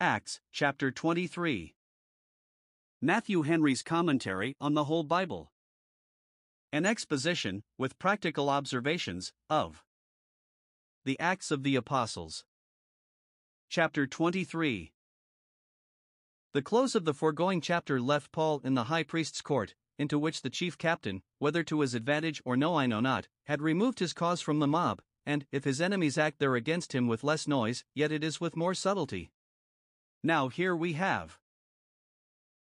Acts chapter 23. Matthew Henry's commentary on the whole Bible. An exposition, with practical observations, of the Acts of the Apostles. Chapter 23. The close of the foregoing chapter left Paul in the high priest's court, into which the chief captain, whether to his advantage or no I know not, had removed his cause from the mob, and if his enemies act there against him with less noise, yet it is with more subtlety. Now here we have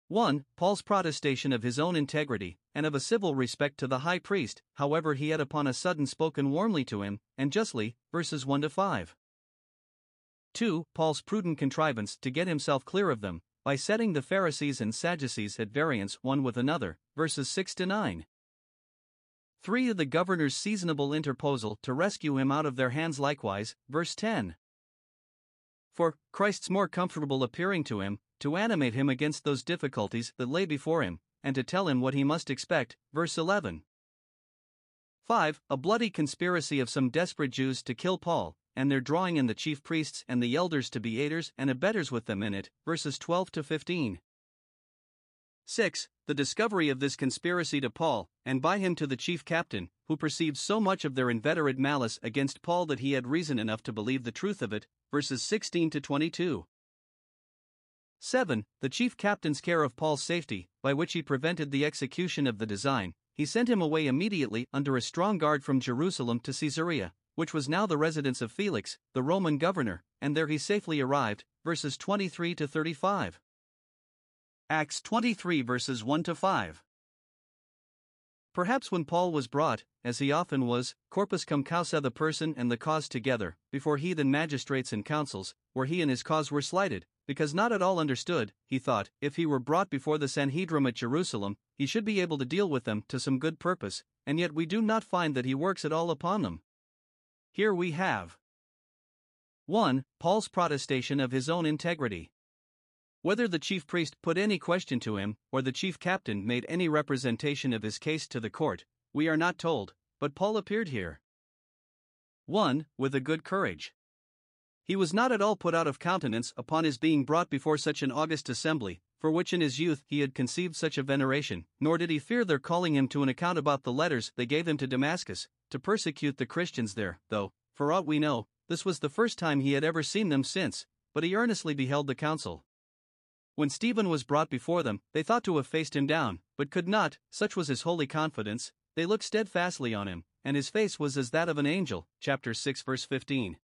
1. Paul's protestation of his own integrity, and of a civil respect to the high priest, however, he had upon a sudden spoken warmly to him, and justly, verses 1 to 5. 2. Paul's prudent contrivance to get himself clear of them, by setting the Pharisees and Sadducees at variance one with another, verses 6 to 9. 3. The governor's seasonable interposal to rescue him out of their hands, likewise, verse 10. For, Christ's more comfortable appearing to him, to animate him against those difficulties that lay before him, and to tell him what he must expect, verse 11. 5. A bloody conspiracy of some desperate Jews to kill Paul, and their drawing in the chief priests and the elders to be aiders and abettors with them in it, verses 12 to 15. 6. The discovery of this conspiracy to Paul, and by him to the chief captain, who perceived so much of their inveterate malice against Paul that he had reason enough to believe the truth of it, verses 16 to 22. 7. The chief captain's care of Paul's safety, by which he prevented the execution of the design, he sent him away immediately under a strong guard from Jerusalem to Caesarea, which was now the residence of Felix, the Roman governor, and there he safely arrived, verses 23 to 35. Acts 23 verses 1 to 5. Perhaps when Paul was brought, as he often was, corpus cum causa the person and the cause together, before heathen magistrates and councils, where he and his cause were slighted, because not at all understood, he thought, if he were brought before the Sanhedrim at Jerusalem, he should be able to deal with them to some good purpose, and yet we do not find that he works at all upon them. Here we have 1. Paul's protestation of his own integrity. Whether the chief priest put any question to him, or the chief captain made any representation of his case to the court, we are not told, but Paul appeared here. 1. With a good courage. He was not at all put out of countenance upon his being brought before such an august assembly, for which in his youth he had conceived such a veneration, nor did he fear their calling him to an account about the letters they gave him to Damascus, to persecute the Christians there, though, for aught we know, this was the first time he had ever seen them since, but he earnestly beheld the council. When Stephen was brought before them, they thought to have faced him down, but could not, such was his holy confidence, they looked steadfastly on him, and his face was as that of an angel. Chapter 6, verse 15.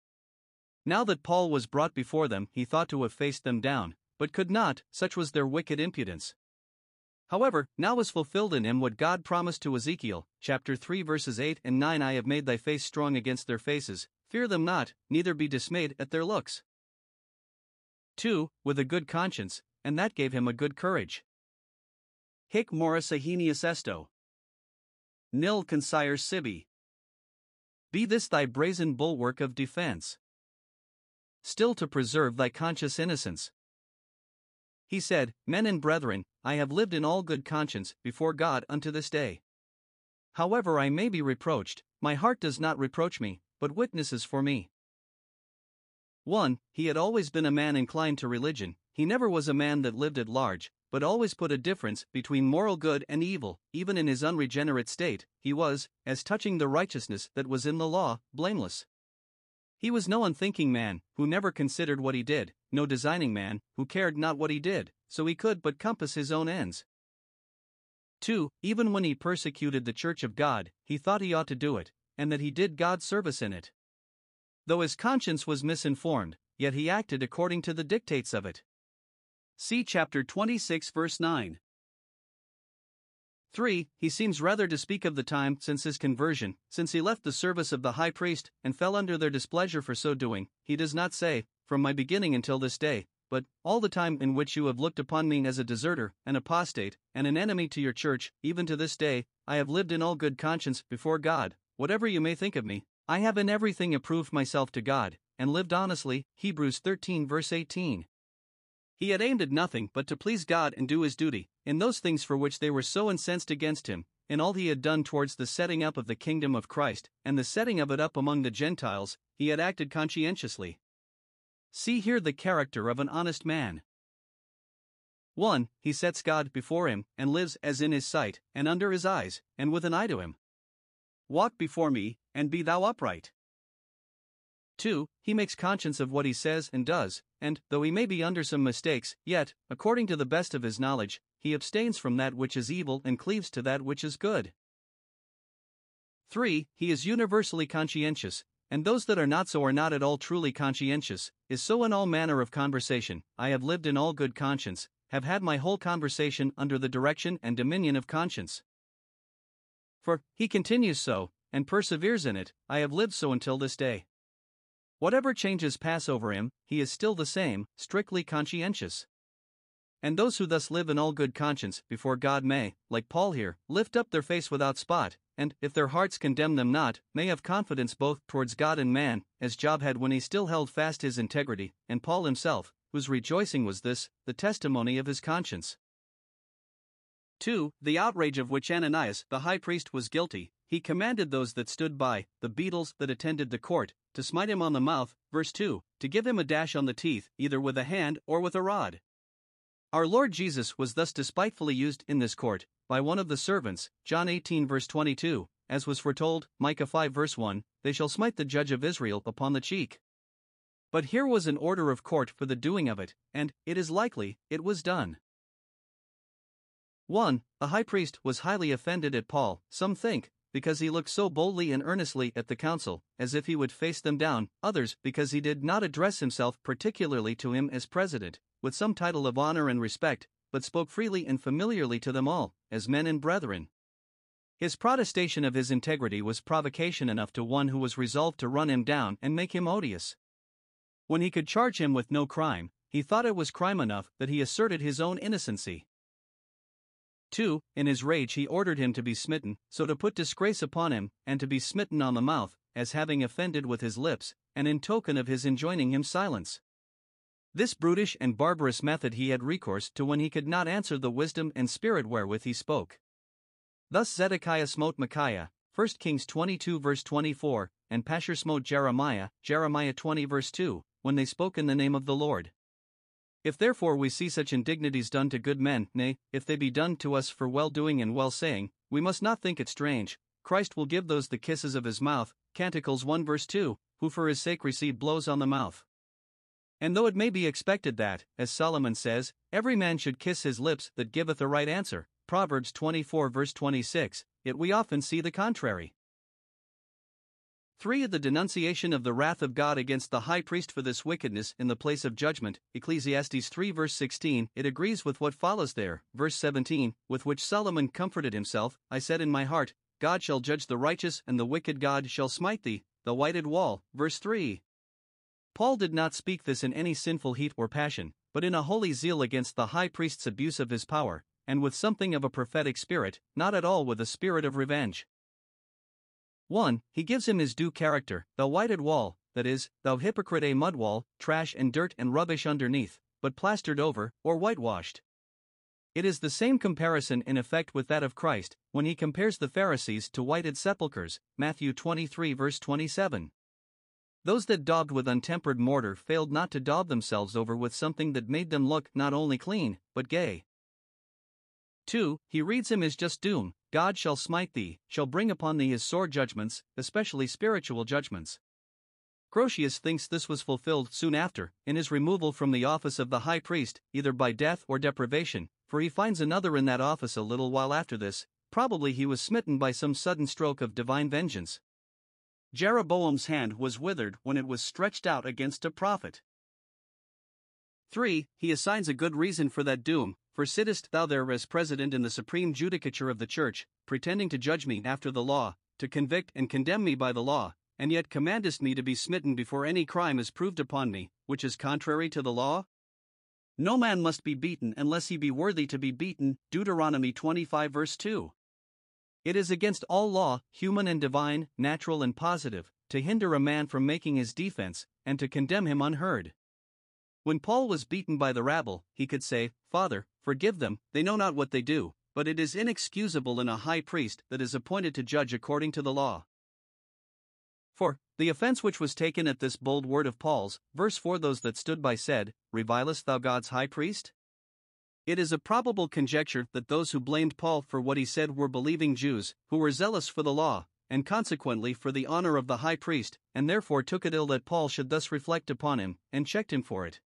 Now that Paul was brought before them, he thought to have faced them down, but could not, such was their wicked impudence. However, now was fulfilled in him what God promised to Ezekiel, chapter 3 verses 8 and 9 I have made thy face strong against their faces, fear them not, neither be dismayed at their looks. 2. With a good conscience, and that gave him a good courage. Hic moris ahenius esto. Nil consire sibi. Be this thy brazen bulwark of defense. Still to preserve thy conscious innocence. He said, Men and brethren, I have lived in all good conscience before God unto this day. However, I may be reproached, my heart does not reproach me, but witnesses for me. 1. He had always been a man inclined to religion, he never was a man that lived at large, but always put a difference between moral good and evil, even in his unregenerate state, he was, as touching the righteousness that was in the law, blameless. He was no unthinking man, who never considered what he did, no designing man, who cared not what he did, so he could but compass his own ends. 2. Even when he persecuted the church of God, he thought he ought to do it, and that he did God service in it. Though his conscience was misinformed, yet he acted according to the dictates of it. See chapter 26, verse 9. 3. He seems rather to speak of the time since his conversion, since he left the service of the high priest and fell under their displeasure for so doing. He does not say, From my beginning until this day, but, All the time in which you have looked upon me as a deserter, an apostate, and an enemy to your church, even to this day, I have lived in all good conscience before God. Whatever you may think of me, I have in everything approved myself to God, and lived honestly. Hebrews 13, verse 18. He had aimed at nothing but to please God and do his duty, in those things for which they were so incensed against him, in all he had done towards the setting up of the kingdom of Christ, and the setting of it up among the Gentiles, he had acted conscientiously. See here the character of an honest man. 1. He sets God before him, and lives as in his sight, and under his eyes, and with an eye to him. Walk before me, and be thou upright. 2. He makes conscience of what he says and does, and, though he may be under some mistakes, yet, according to the best of his knowledge, he abstains from that which is evil and cleaves to that which is good. 3. He is universally conscientious, and those that are not so are not at all truly conscientious, is so in all manner of conversation. I have lived in all good conscience, have had my whole conversation under the direction and dominion of conscience. For, he continues so, and perseveres in it, I have lived so until this day. Whatever changes pass over him, he is still the same, strictly conscientious. And those who thus live in all good conscience before God may, like Paul here, lift up their face without spot, and, if their hearts condemn them not, may have confidence both towards God and man, as Job had when he still held fast his integrity, and Paul himself, whose rejoicing was this, the testimony of his conscience. 2. The outrage of which Ananias the high priest was guilty, he commanded those that stood by, the beadles that attended the court, to smite him on the mouth, verse 2, to give him a dash on the teeth, either with a hand or with a rod. Our Lord Jesus was thus despitefully used in this court, by one of the servants, John 18 verse 22, as was foretold, Micah 5 verse 1, they shall smite the judge of Israel upon the cheek. But here was an order of court for the doing of it, and, it is likely, it was done. 1. A high priest was highly offended at Paul, some think, because he looked so boldly and earnestly at the council, as if he would face them down, others because he did not address himself particularly to him as president, with some title of honor and respect, but spoke freely and familiarly to them all, as men and brethren. His protestation of his integrity was provocation enough to one who was resolved to run him down and make him odious. When he could charge him with no crime, he thought it was crime enough that he asserted his own innocency. 2. In his rage, he ordered him to be smitten, so to put disgrace upon him, and to be smitten on the mouth, as having offended with his lips, and in token of his enjoining him silence. This brutish and barbarous method he had recourse to when he could not answer the wisdom and spirit wherewith he spoke. Thus Zedekiah smote Micaiah, 1 Kings 22 verse 24, and Pashur smote Jeremiah, Jeremiah 20 verse 2, when they spoke in the name of the Lord. If therefore we see such indignities done to good men, nay, if they be done to us for well doing and well saying, we must not think it strange. Christ will give those the kisses of his mouth, Canticles 1 verse 2, who for his sake receive blows on the mouth. And though it may be expected that, as Solomon says, every man should kiss his lips that giveth a right answer, Proverbs 24 verse 26, yet we often see the contrary. 3. The denunciation of the wrath of God against the high priest for this wickedness in the place of judgment, Ecclesiastes 3 verse 16, it agrees with what follows there, verse 17, with which Solomon comforted himself I said in my heart, God shall judge the righteous, and the wicked God shall smite thee, the whited wall, verse 3. Paul did not speak this in any sinful heat or passion, but in a holy zeal against the high priest's abuse of his power, and with something of a prophetic spirit, not at all with a spirit of revenge. 1. He gives him his due character, thou whited wall, that is, thou hypocrite, a mud wall, trash and dirt and rubbish underneath, but plastered over, or whitewashed. It is the same comparison in effect with that of Christ, when he compares the Pharisees to whited sepulchres, Matthew 23 verse 27. Those that daubed with untempered mortar failed not to daub themselves over with something that made them look not only clean, but gay. 2. He reads him as just doom, God shall smite thee, shall bring upon thee his sore judgments, especially spiritual judgments. Grotius thinks this was fulfilled soon after, in his removal from the office of the high priest, either by death or deprivation, for he finds another in that office a little while after this, probably he was smitten by some sudden stroke of divine vengeance. Jeroboam's hand was withered when it was stretched out against a prophet. 3. He assigns a good reason for that doom, for sittest thou there as president in the supreme judicature of the church, pretending to judge me after the law, to convict and condemn me by the law, and yet commandest me to be smitten before any crime is proved upon me, which is contrary to the law? No man must be beaten unless he be worthy to be beaten. Deuteronomy 25 verse 2. It is against all law, human and divine, natural and positive, to hinder a man from making his defense, and to condemn him unheard. When Paul was beaten by the rabble, he could say, Father, forgive them, they know not what they do, but it is inexcusable in a high priest that is appointed to judge according to the law. For, The offense which was taken at this bold word of Paul's, verse 4 Those that stood by said, Revilest thou God's high priest? It is a probable conjecture that those who blamed Paul for what he said were believing Jews, who were zealous for the law, and consequently for the honor of the high priest, and therefore took it ill that Paul should thus reflect upon him, and checked him for it.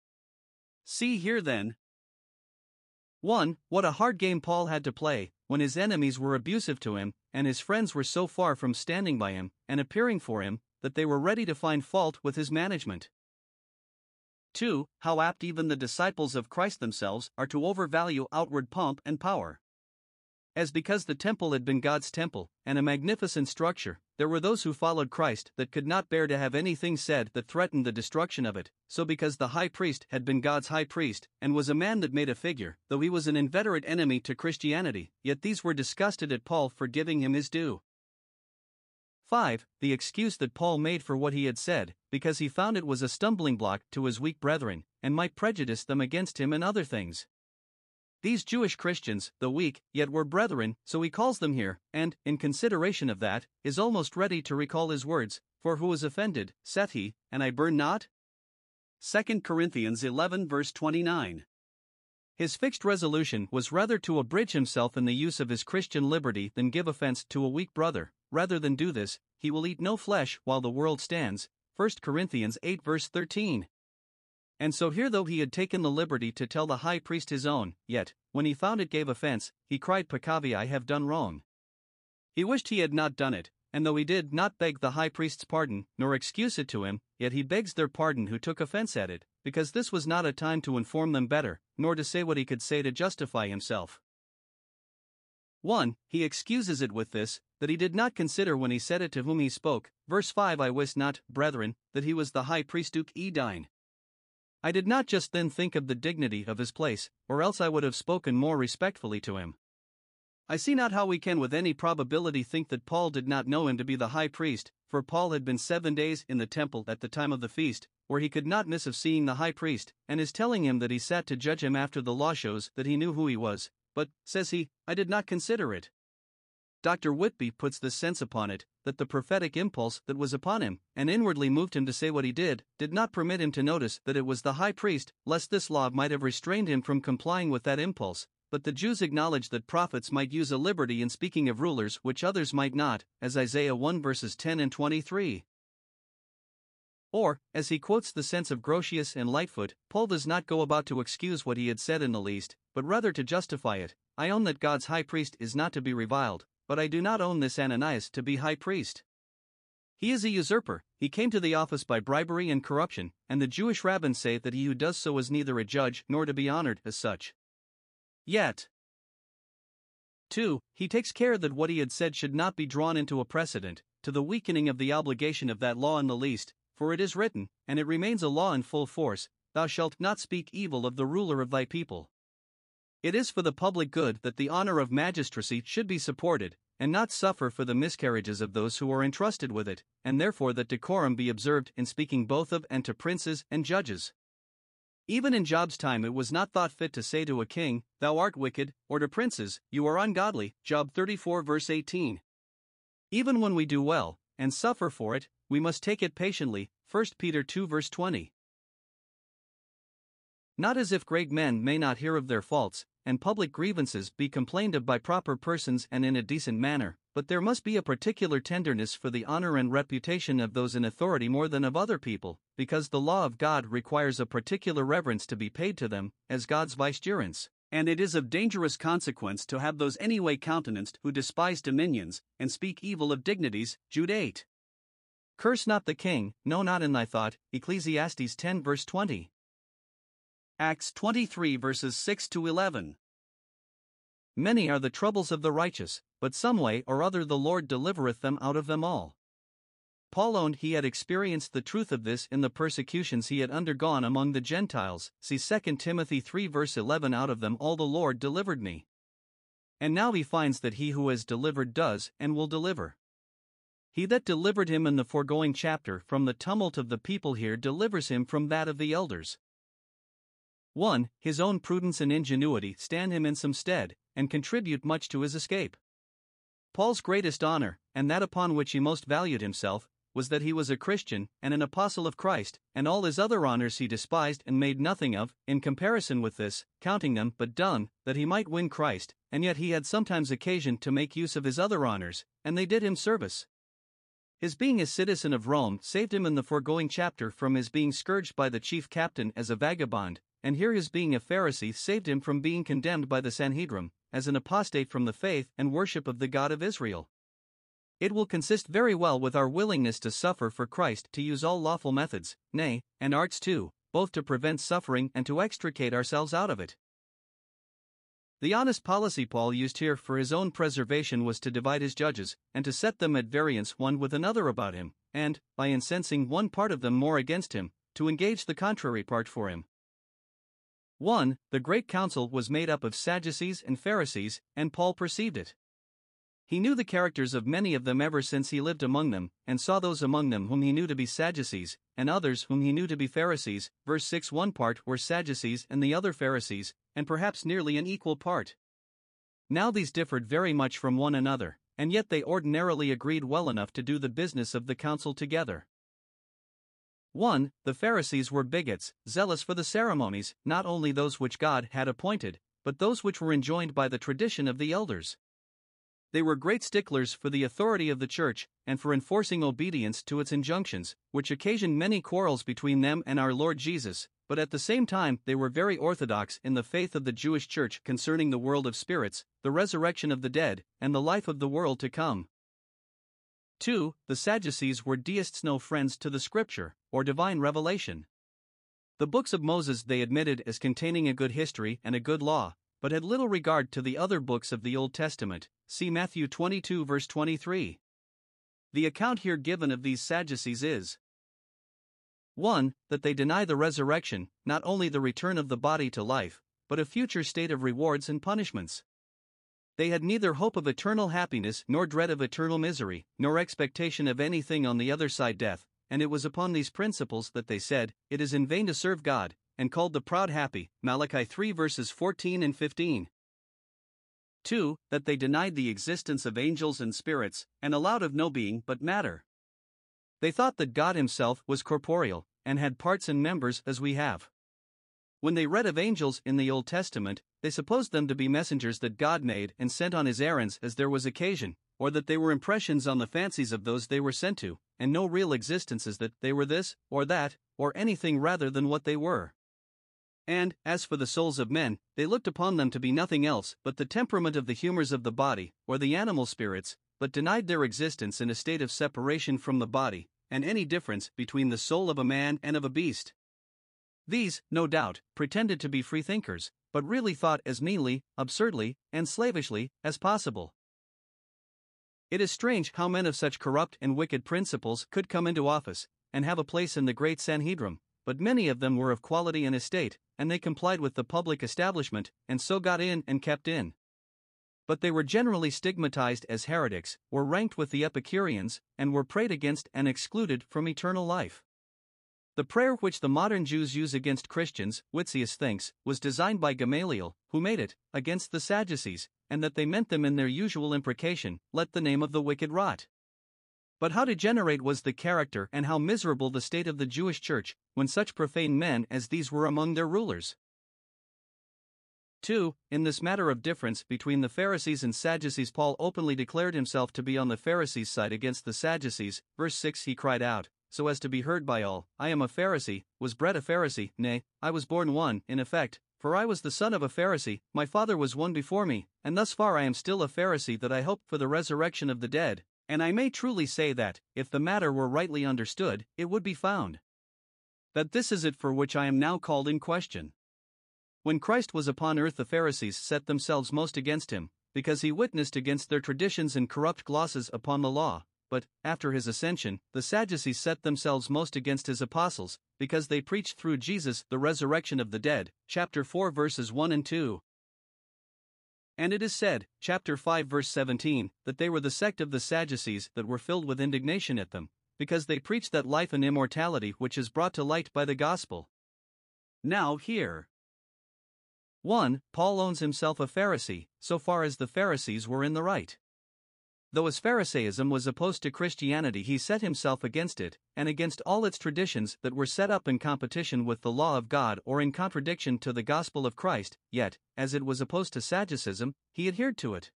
See here then. 1. What a hard game Paul had to play, when his enemies were abusive to him, and his friends were so far from standing by him, and appearing for him, that they were ready to find fault with his management. 2. How apt even the disciples of Christ themselves are to overvalue outward pomp and power. As because the temple had been God's temple, and a magnificent structure, there were those who followed Christ that could not bear to have anything said that threatened the destruction of it, so because the high priest had been God's high priest, and was a man that made a figure, though he was an inveterate enemy to Christianity, yet these were disgusted at Paul for giving him his due. 5. The excuse that Paul made for what he had said, because he found it was a stumbling block to his weak brethren, and might prejudice them against him in other things. These Jewish Christians, the weak, yet were brethren, so he calls them here, and, in consideration of that, is almost ready to recall his words For who is offended, saith he, and I burn not? 2 Corinthians 11 verse 29. His fixed resolution was rather to abridge himself in the use of his Christian liberty than give offense to a weak brother. Rather than do this, he will eat no flesh while the world stands. 1 Corinthians 8 verse 13. And so here, though he had taken the liberty to tell the high priest his own, yet, when he found it gave offense, he cried, Peccavi, I have done wrong. He wished he had not done it, and though he did not beg the high priest's pardon, nor excuse it to him, yet he begs their pardon who took offense at it, because this was not a time to inform them better, nor to say what he could say to justify himself. 1. He excuses it with this, that he did not consider when he said it to whom he spoke. Verse 5 I wist not, brethren, that he was the high priest Duke Edine. I did not just then think of the dignity of his place, or else I would have spoken more respectfully to him. I see not how we can with any probability think that Paul did not know him to be the high priest, for Paul had been seven days in the temple at the time of the feast, where he could not miss of seeing the high priest, and is telling him that he sat to judge him after the law shows that he knew who he was, but, says he, I did not consider it. Dr. Whitby puts this sense upon it that the prophetic impulse that was upon him, and inwardly moved him to say what he did, did not permit him to notice that it was the high priest, lest this law might have restrained him from complying with that impulse. But the Jews acknowledged that prophets might use a liberty in speaking of rulers which others might not, as Isaiah 1 verses 10 and 23. Or, as he quotes the sense of Grotius and Lightfoot, Paul does not go about to excuse what he had said in the least, but rather to justify it. I own that God's high priest is not to be reviled, but I do not own this Ananias to be high priest. He is a usurper, he came to the office by bribery and corruption, and the Jewish rabbins say that he who does so is neither a judge nor to be honored as such. Yet, 2. He takes care that what he had said should not be drawn into a precedent, to the weakening of the obligation of that law in the least, for it is written, and it remains a law in full force Thou shalt not speak evil of the ruler of thy people. It is for the public good that the honor of magistracy should be supported, and not suffer for the miscarriages of those who are entrusted with it, and therefore that decorum be observed in speaking both of and to princes and judges. Even in Job's time, it was not thought fit to say to a king, Thou art wicked, or to princes, You are ungodly. Job 34, verse 18. Even when we do well, and suffer for it, we must take it patiently. 1 Peter 2, verse 20. Not as if great men may not hear of their faults, and public grievances be complained of by proper persons and in a decent manner, but there must be a particular tenderness for the honor and reputation of those in authority more than of other people, because the law of God requires a particular reverence to be paid to them, as God's vicegerents. And it is of dangerous consequence to have those anyway countenanced who despise dominions, and speak evil of dignities. Jude 8. Curse not the king, no, not in thy thought. Ecclesiastes 10 verse 20. Acts 23 verses 6 to 11. Many are the troubles of the righteous, but some way or other the Lord delivereth them out of them all. Paul owned he had experienced the truth of this in the persecutions he had undergone among the Gentiles. See 2 Timothy 3 verse 11 Out of them all the Lord delivered me. And now he finds that he who has delivered does and will deliver. He that delivered him in the foregoing chapter from the tumult of the people here delivers him from that of the elders. 1. His own prudence and ingenuity stand him in some stead, and contribute much to his escape. Paul's greatest honor, and that upon which he most valued himself, was that he was a Christian and an apostle of Christ, and all his other honors he despised and made nothing of, in comparison with this, counting them but dung, that he might win Christ, and yet he had sometimes occasion to make use of his other honors, and they did him service. His being a citizen of Rome saved him in the foregoing chapter from his being scourged by the chief captain as a vagabond, and here his being a Pharisee saved him from being condemned by the Sanhedrim, as an apostate from the faith and worship of the God of Israel. It will consist very well with our willingness to suffer for Christ to use all lawful methods, nay, and arts too, both to prevent suffering and to extricate ourselves out of it. The honest policy Paul used here for his own preservation was to divide his judges, and to set them at variance one with another about him, and, by incensing one part of them more against him, to engage the contrary part for him. 1. The great council was made up of Sadducees and Pharisees, and Paul perceived it. He knew the characters of many of them ever since he lived among them, and saw those among them whom he knew to be Sadducees, and others whom he knew to be Pharisees. Verse 6 One part were Sadducees and the other Pharisees, and perhaps nearly an equal part. Now these differed very much from one another, and yet they ordinarily agreed well enough to do the business of the council together. 1. The Pharisees were bigots, zealous for the ceremonies, not only those which God had appointed, but those which were enjoined by the tradition of the elders. They were great sticklers for the authority of the Church, and for enforcing obedience to its injunctions, which occasioned many quarrels between them and our Lord Jesus, but at the same time they were very orthodox in the faith of the Jewish Church concerning the world of spirits, the resurrection of the dead, and the life of the world to come. 2. The Sadducees were deists no friends to the Scripture, or divine revelation. The books of Moses they admitted as containing a good history and a good law, but had little regard to the other books of the Old Testament, See Matthew 22, verse 23. The account here given of these Sadducees is 1. That they deny the resurrection, not only the return of the body to life, but a future state of rewards and punishments. They had neither hope of eternal happiness nor dread of eternal misery, nor expectation of anything on the other side death, and it was upon these principles that they said, It is in vain to serve God, and called the proud happy. Malachi 3 verses 14 and 15. 2. That they denied the existence of angels and spirits, and allowed of no being but matter. They thought that God Himself was corporeal, and had parts and members as we have. When they read of angels in the Old Testament, they supposed them to be messengers that God made and sent on His errands as there was occasion, or that they were impressions on the fancies of those they were sent to, and no real existences that they were this, or that, or anything rather than what they were. And, as for the souls of men, they looked upon them to be nothing else but the temperament of the humors of the body, or the animal spirits, but denied their existence in a state of separation from the body, and any difference between the soul of a man and of a beast. These, no doubt, pretended to be freethinkers, but really thought as meanly, absurdly, and slavishly as possible. It is strange how men of such corrupt and wicked principles could come into office, and have a place in the great Sanhedrim, but many of them were of quality and estate, and they complied with the public establishment, and so got in and kept in. But they were generally stigmatized as heretics, were ranked with the Epicureans, and were prayed against and excluded from eternal life. The prayer which the modern Jews use against Christians, Witsius thinks, was designed by Gamaliel, who made it, against the Sadducees, and that they meant them in their usual imprecation, let the name of the wicked rot. But how degenerate was the character and how miserable the state of the Jewish church, when such profane men as these were among their rulers. 2. In this matter of difference between the Pharisees and Sadducees, Paul openly declared himself to be on the Pharisees' side against the Sadducees. Verse 6 He cried out, so as to be heard by all, I am a Pharisee, was bred a Pharisee, nay, I was born one, in effect, for I was the son of a Pharisee, my father was one before me, and thus far I am still a Pharisee that I hope for the resurrection of the dead, and I may truly say that, if the matter were rightly understood, it would be found. That this is it for which I am now called in question. When Christ was upon earth, the Pharisees set themselves most against him, because he witnessed against their traditions and corrupt glosses upon the law. But, after his ascension, the Sadducees set themselves most against his apostles, because they preached through Jesus the resurrection of the dead. Chapter 4, verses 1 and 2. And it is said, chapter 5 verse 17, that they were the sect of the Sadducees that were filled with indignation at them, because they preached that life and immortality which is brought to light by the gospel. Now here. 1. Paul owns himself a Pharisee, so far as the Pharisees were in the right. Though his Pharisaism was opposed to Christianity, he set himself against it, and against all its traditions that were set up in competition with the law of God or in contradiction to the gospel of Christ, yet, as it was opposed to Sadducism, he adhered to it.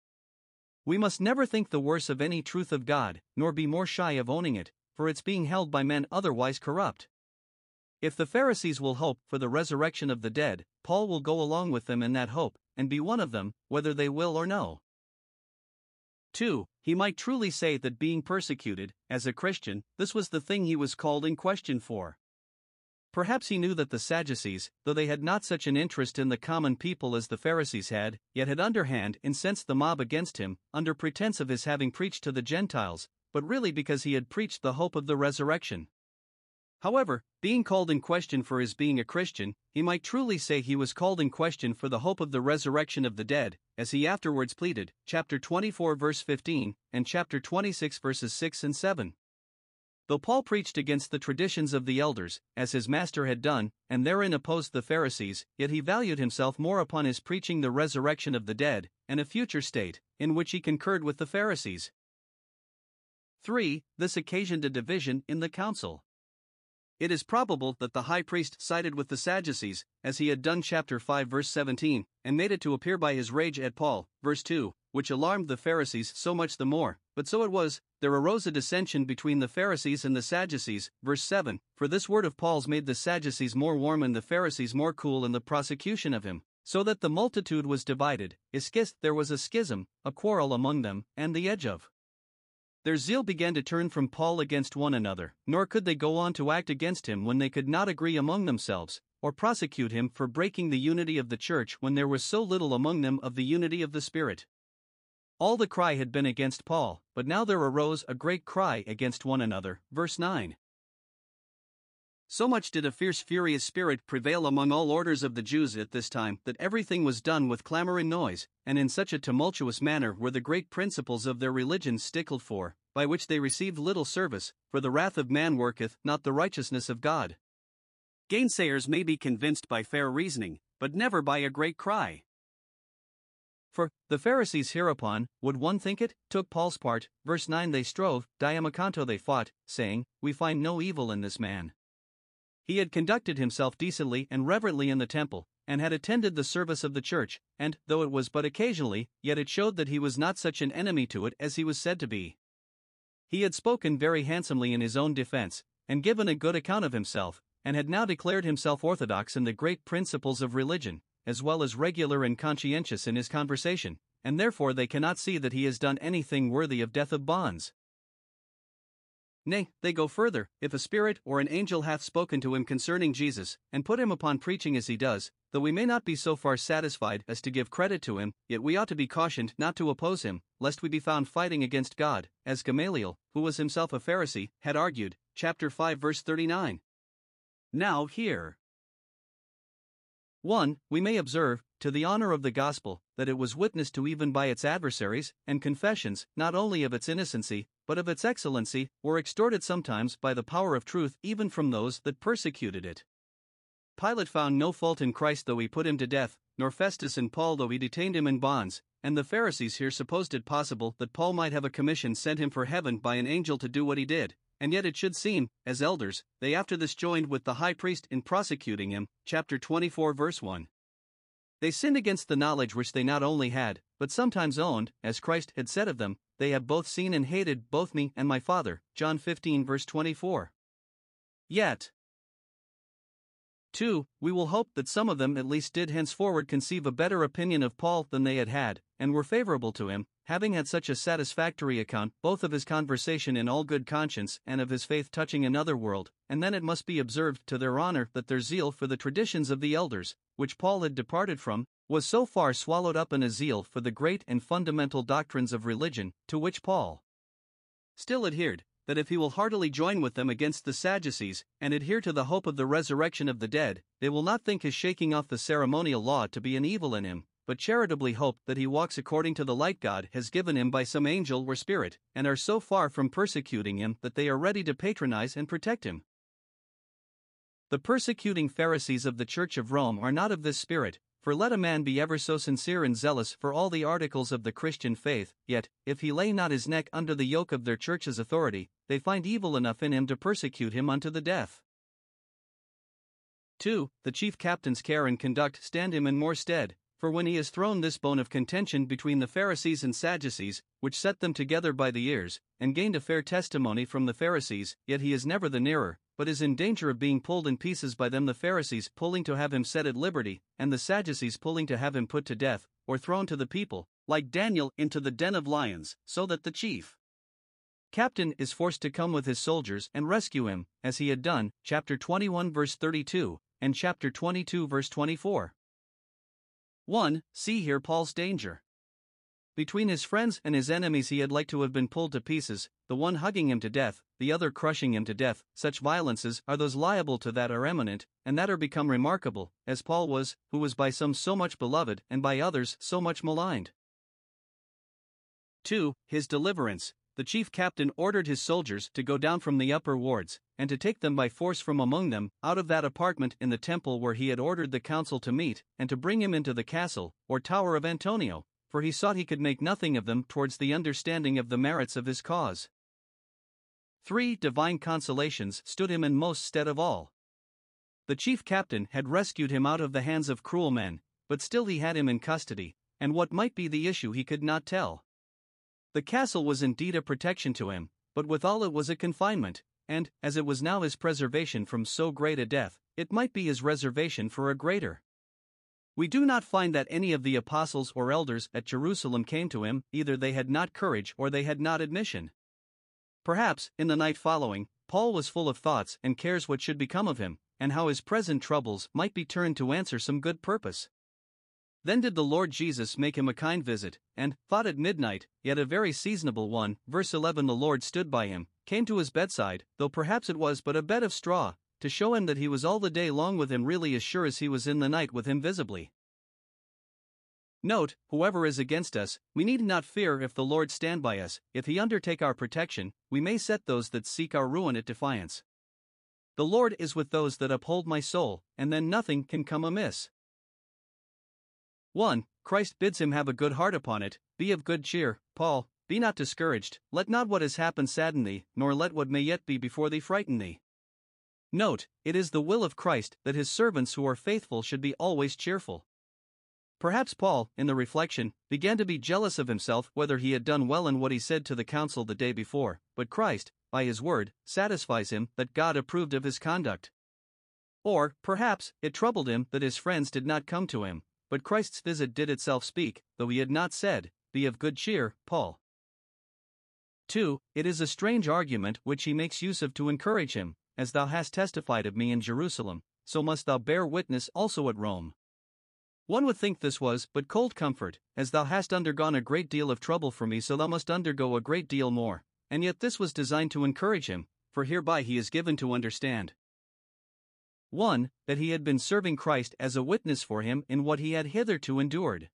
We must never think the worse of any truth of God, nor be more shy of owning it, for it's being held by men otherwise corrupt. If the Pharisees will hope for the resurrection of the dead, Paul will go along with them in that hope, and be one of them, whether they will or no. 2. He might truly say that being persecuted, as a Christian, this was the thing he was called in question for. Perhaps he knew that the Sadducees, though they had not such an interest in the common people as the Pharisees had, yet had underhand incensed the mob against him, under pretense of his having preached to the Gentiles, but really because he had preached the hope of the resurrection. However, being called in question for his being a Christian, he might truly say he was called in question for the hope of the resurrection of the dead, as he afterwards pleaded, chapter 24, verse 15, and chapter 26, verses 6 and 7. Though Paul preached against the traditions of the elders, as his master had done, and therein opposed the Pharisees, yet he valued himself more upon his preaching the resurrection of the dead, and a future state, in which he concurred with the Pharisees. 3. This occasioned a division in the council. It is probable that the high priest sided with the Sadducees, as he had done chapter 5 verse 17, and made it to appear by his rage at Paul, verse 2, which alarmed the Pharisees so much the more. But so it was, there arose a dissension between the Pharisees and the Sadducees, verse 7, for this word of Paul's made the Sadducees more warm and the Pharisees more cool in the prosecution of him, so that the multitude was divided, ischist there was a schism, a quarrel among them, and the edge of their zeal began to turn from Paul against one another, nor could they go on to act against him when they could not agree among themselves, or prosecute him for breaking the unity of the church when there was so little among them of the unity of the Spirit. All the cry had been against Paul, but now there arose a great cry against one another. Verse 9. So much did a fierce, furious spirit prevail among all orders of the Jews at this time that everything was done with clamor and noise, and in such a tumultuous manner were the great principles of their religion stickled for, by which they received little service, for the wrath of man worketh not the righteousness of God. Gainsayers may be convinced by fair reasoning, but never by a great cry. For, the Pharisees hereupon, would one think it, took Paul's part, verse 9 they strove, diamacanto they fought, saying, We find no evil in this man. He had conducted himself decently and reverently in the temple, and had attended the service of the church, and, though it was but occasionally, yet it showed that he was not such an enemy to it as he was said to be. He had spoken very handsomely in his own defense, and given a good account of himself, and had now declared himself orthodox in the great principles of religion, as well as regular and conscientious in his conversation, and therefore they cannot see that he has done anything worthy of death of bonds. Nay, they go further, if a spirit or an angel hath spoken to him concerning Jesus, and put him upon preaching as he does, though we may not be so far satisfied as to give credit to him, yet we ought to be cautioned not to oppose him, lest we be found fighting against God, as Gamaliel, who was himself a Pharisee, had argued, chapter 5 verse 39. Now here. 1. We may observe, to the honor of the gospel, that it was witnessed to even by its adversaries, and confessions, not only of its innocency, but of its excellency, were extorted sometimes by the power of truth even from those that persecuted it. Pilate found no fault in Christ though he put him to death, nor Festus in Paul though he detained him in bonds, and the Pharisees here supposed it possible that Paul might have a commission sent him for heaven by an angel to do what he did, and yet it should seem, as elders, they after this joined with the high priest in prosecuting him. Chapter 24, verse 1. They sinned against the knowledge which they not only had, but sometimes owned, as Christ had said of them, they have both seen and hated both me and my Father. John 15, verse 24. Yet, 2. We will hope that some of them at least did henceforward conceive a better opinion of Paul than they had had, and were favorable to him, having had such a satisfactory account both of his conversation in all good conscience and of his faith touching another world, and then it must be observed to their honor that their zeal for the traditions of the elders, which Paul had departed from, was so far swallowed up in a zeal for the great and fundamental doctrines of religion, to which Paul still adhered, that if he will heartily join with them against the Sadducees, and adhere to the hope of the resurrection of the dead, they will not think his shaking off the ceremonial law to be an evil in him, but charitably hope that he walks according to the light God has given him by some angel or spirit, and are so far from persecuting him that they are ready to patronize and protect him. The persecuting Pharisees of the Church of Rome are not of this spirit, For let a man be ever so sincere and zealous for all the articles of the Christian faith, yet, if he lay not his neck under the yoke of their church's authority, they find evil enough in him to persecute him unto the death. 2. The chief captain's care and conduct stand him in more stead, for when he has thrown this bone of contention between the Pharisees and Sadducees, which set them together by the ears, and gained a fair testimony from the Pharisees, yet he is never the nearer, but is in danger of being pulled in pieces by them the Pharisees pulling to have him set at liberty, and the Sadducees pulling to have him put to death, or thrown to the people, like Daniel into the den of lions, so that the chief captain is forced to come with his soldiers and rescue him, as he had done, chapter 21 verse 32, and chapter 22 verse 24. 1. See here Paul's danger. Between his friends and his enemies, he had like to have been pulled to pieces, the one hugging him to death, the other crushing him to death. Such violences are those liable to that are eminent, and that are become remarkable, as Paul was, who was by some so much beloved, and by others so much maligned. 2. His deliverance. The chief captain ordered his soldiers to go down from the upper wards, and to take them by force from among them, out of that apartment in the temple where he had ordered the council to meet, and to bring him into the castle, or tower of Antonia, for he sought he could make nothing of them towards the understanding of the merits of his cause. Three divine consolations stood him in most stead of all. The chief captain had rescued him out of the hands of cruel men, but still he had him in custody, and what might be the issue he could not tell. The castle was indeed a protection to him, but withal it was a confinement, and, as it was now his preservation from so great a death, it might be his reservation for a greater. We do not find that any of the apostles or elders at Jerusalem came to him, either they had not courage or they had not admission. Perhaps, in the night following, Paul was full of thoughts and cares what should become of him, and how his present troubles might be turned to answer some good purpose. Then did the Lord Jesus make him a kind visit, and, thought at midnight, yet a very seasonable one. Verse 11 The Lord stood by him, came to his bedside, though perhaps it was but a bed of straw, to show him that he was all the day long with him, really as sure as he was in the night with him visibly. Note, whoever is against us, we need not fear if the Lord stand by us, if he undertake our protection, we may set those that seek our ruin at defiance. The Lord is with those that uphold my soul, and then nothing can come amiss. 1. Christ bids him have a good heart upon it, be of good cheer, Paul, be not discouraged, let not what has happened sadden thee, nor let what may yet be before thee frighten thee. Note, it is the will of Christ that his servants who are faithful should be always cheerful. Perhaps Paul, in the reflection, began to be jealous of himself whether he had done well in what he said to the council the day before, but Christ, by his word, satisfies him that God approved of his conduct. Or, perhaps, it troubled him that his friends did not come to him, but Christ's visit did itself speak, though he had not said, Be of good cheer, Paul. 2. It is a strange argument which he makes use of to encourage him, as thou hast testified of me in Jerusalem, so must thou bear witness also at Rome. One would think this was but cold comfort, as thou hast undergone a great deal of trouble for me, so thou must undergo a great deal more, and yet this was designed to encourage him, for hereby he is given to understand. 1. That he had been serving Christ as a witness for him in what he had hitherto endured.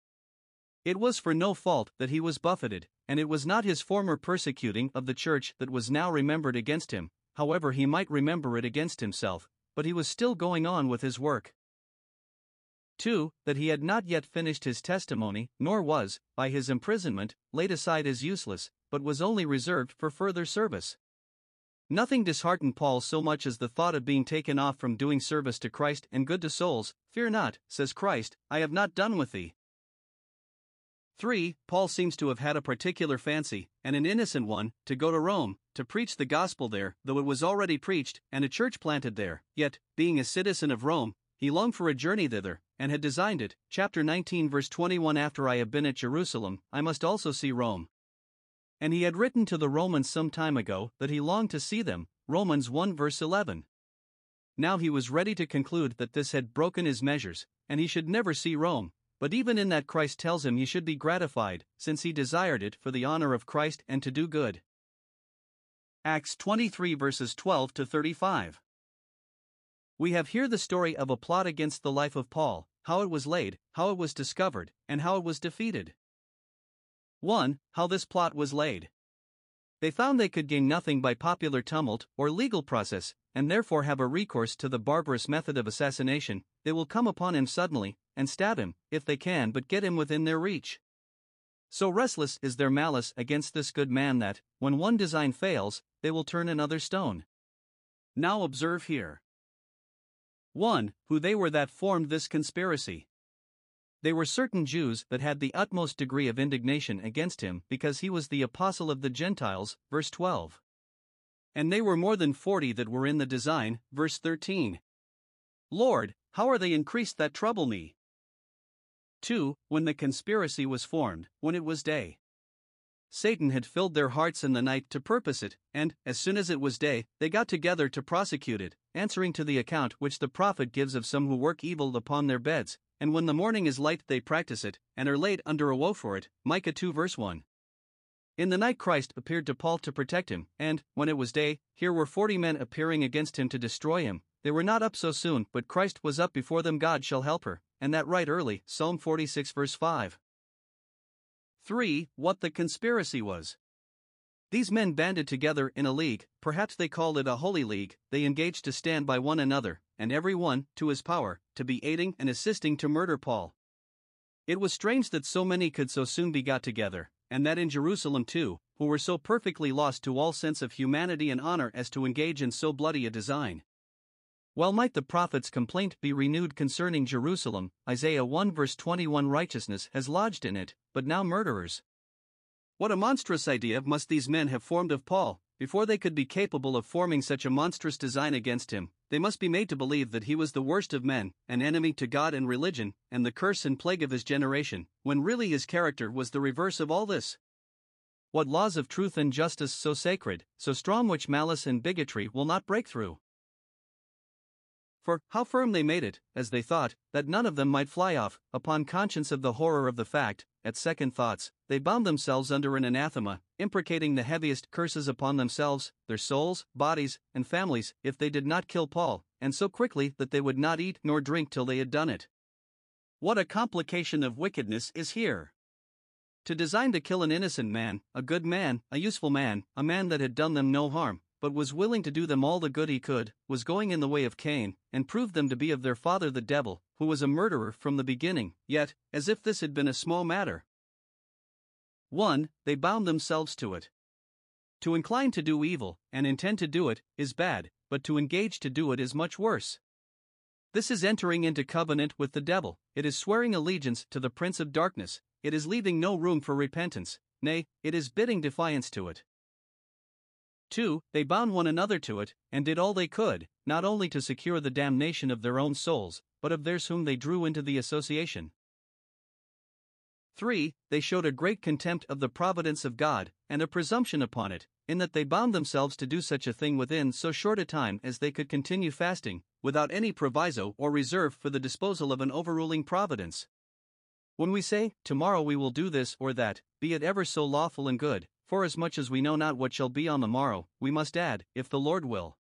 It was for no fault that he was buffeted, and it was not his former persecuting of the church that was now remembered against him, however, he might remember it against himself, but he was still going on with his work. 2. That he had not yet finished his testimony, nor was, by his imprisonment, laid aside as useless, but was only reserved for further service. Nothing disheartened Paul so much as the thought of being taken off from doing service to Christ and good to souls. Fear not, says Christ, I have not done with thee. 3. Paul seems to have had a particular fancy, and an innocent one, to go to Rome, to preach the gospel there, though it was already preached, and a church planted there. Yet, being a citizen of Rome, he longed for a journey thither, and had designed it. Chapter 19, verse 21 After I have been at Jerusalem, I must also see Rome. And he had written to the Romans some time ago that he longed to see them. Romans 1, verse 11. Now he was ready to conclude that this had broken his measures, and he should never see Rome, but even in that Christ tells him he should be gratified, since he desired it for the honor of Christ and to do good. Acts 23 verses 12 to 35. We have here the story of a plot against the life of Paul, how it was laid, how it was discovered, and how it was defeated. 1. How this plot was laid. They found they could gain nothing by popular tumult or legal process, and therefore have a recourse to the barbarous method of assassination. They will come upon him suddenly, and stab him, if they can but get him within their reach. So restless is their malice against this good man that, when one design fails, they will turn another stone. Now observe here. 1. Who they were that formed this conspiracy. They were certain Jews that had the utmost degree of indignation against him because he was the apostle of the Gentiles, verse 12. And they were more than forty that were in the design, verse 13. Lord, how are they increased that trouble me? 2. When the conspiracy was formed, when it was day. Satan had filled their hearts in the night to purpose it, and, as soon as it was day, they got together to prosecute it, answering to the account which the prophet gives of some who work evil upon their beds, and when the morning is light they practice it, and are laid under a woe for it. Micah 2 verse 1. In the night Christ appeared to Paul to protect him, and, when it was day, here were forty men appearing against him to destroy him. They were not up so soon, but Christ was up before them. God shall help her and that right early, Psalm 46, verse 5. 3. What the conspiracy was. These men banded together in a league, perhaps they called it a holy league, they engaged to stand by one another, and every one, to his power, to be aiding and assisting to murder Paul. It was strange that so many could so soon be got together, and that in Jerusalem too, who were so perfectly lost to all sense of humanity and honor as to engage in so bloody a design. Well might the prophet's complaint be renewed concerning Jerusalem, Isaiah 1 verse 21 Righteousness has lodged in it, but now murderers. What a monstrous idea must these men have formed of Paul, before they could be capable of forming such a monstrous design against him, they must be made to believe that he was the worst of men, an enemy to God and religion, and the curse and plague of his generation, when really his character was the reverse of all this. What laws of truth and justice so sacred, so strong which malice and bigotry will not break through? For, how firm they made it, as they thought, that none of them might fly off, upon conscience of the horror of the fact, at second thoughts, they bound themselves under an anathema, imprecating the heaviest curses upon themselves, their souls, bodies, and families, if they did not kill Paul, and so quickly that they would not eat nor drink till they had done it. What a complication of wickedness is here! To design to kill an innocent man, a good man, a useful man, a man that had done them no harm, but was willing to do them all the good he could, was going in the way of Cain, and proved them to be of their father the devil, who was a murderer from the beginning, yet, as if this had been a small matter. 1. They bound themselves to it. To incline to do evil, and intend to do it, is bad, but to engage to do it is much worse. This is entering into covenant with the devil, it is swearing allegiance to the prince of darkness, it is leaving no room for repentance, nay, it is bidding defiance to it. 2. They bound one another to it, and did all they could, not only to secure the damnation of their own souls, but of theirs whom they drew into the association. 3. They showed a great contempt of the providence of God, and a presumption upon it, in that they bound themselves to do such a thing within so short a time as they could continue fasting, without any proviso or reserve for the disposal of an overruling providence. When we say, Tomorrow we will do this or that, be it ever so lawful and good, Forasmuch as we know not what shall be on the morrow, we must add, if the Lord will.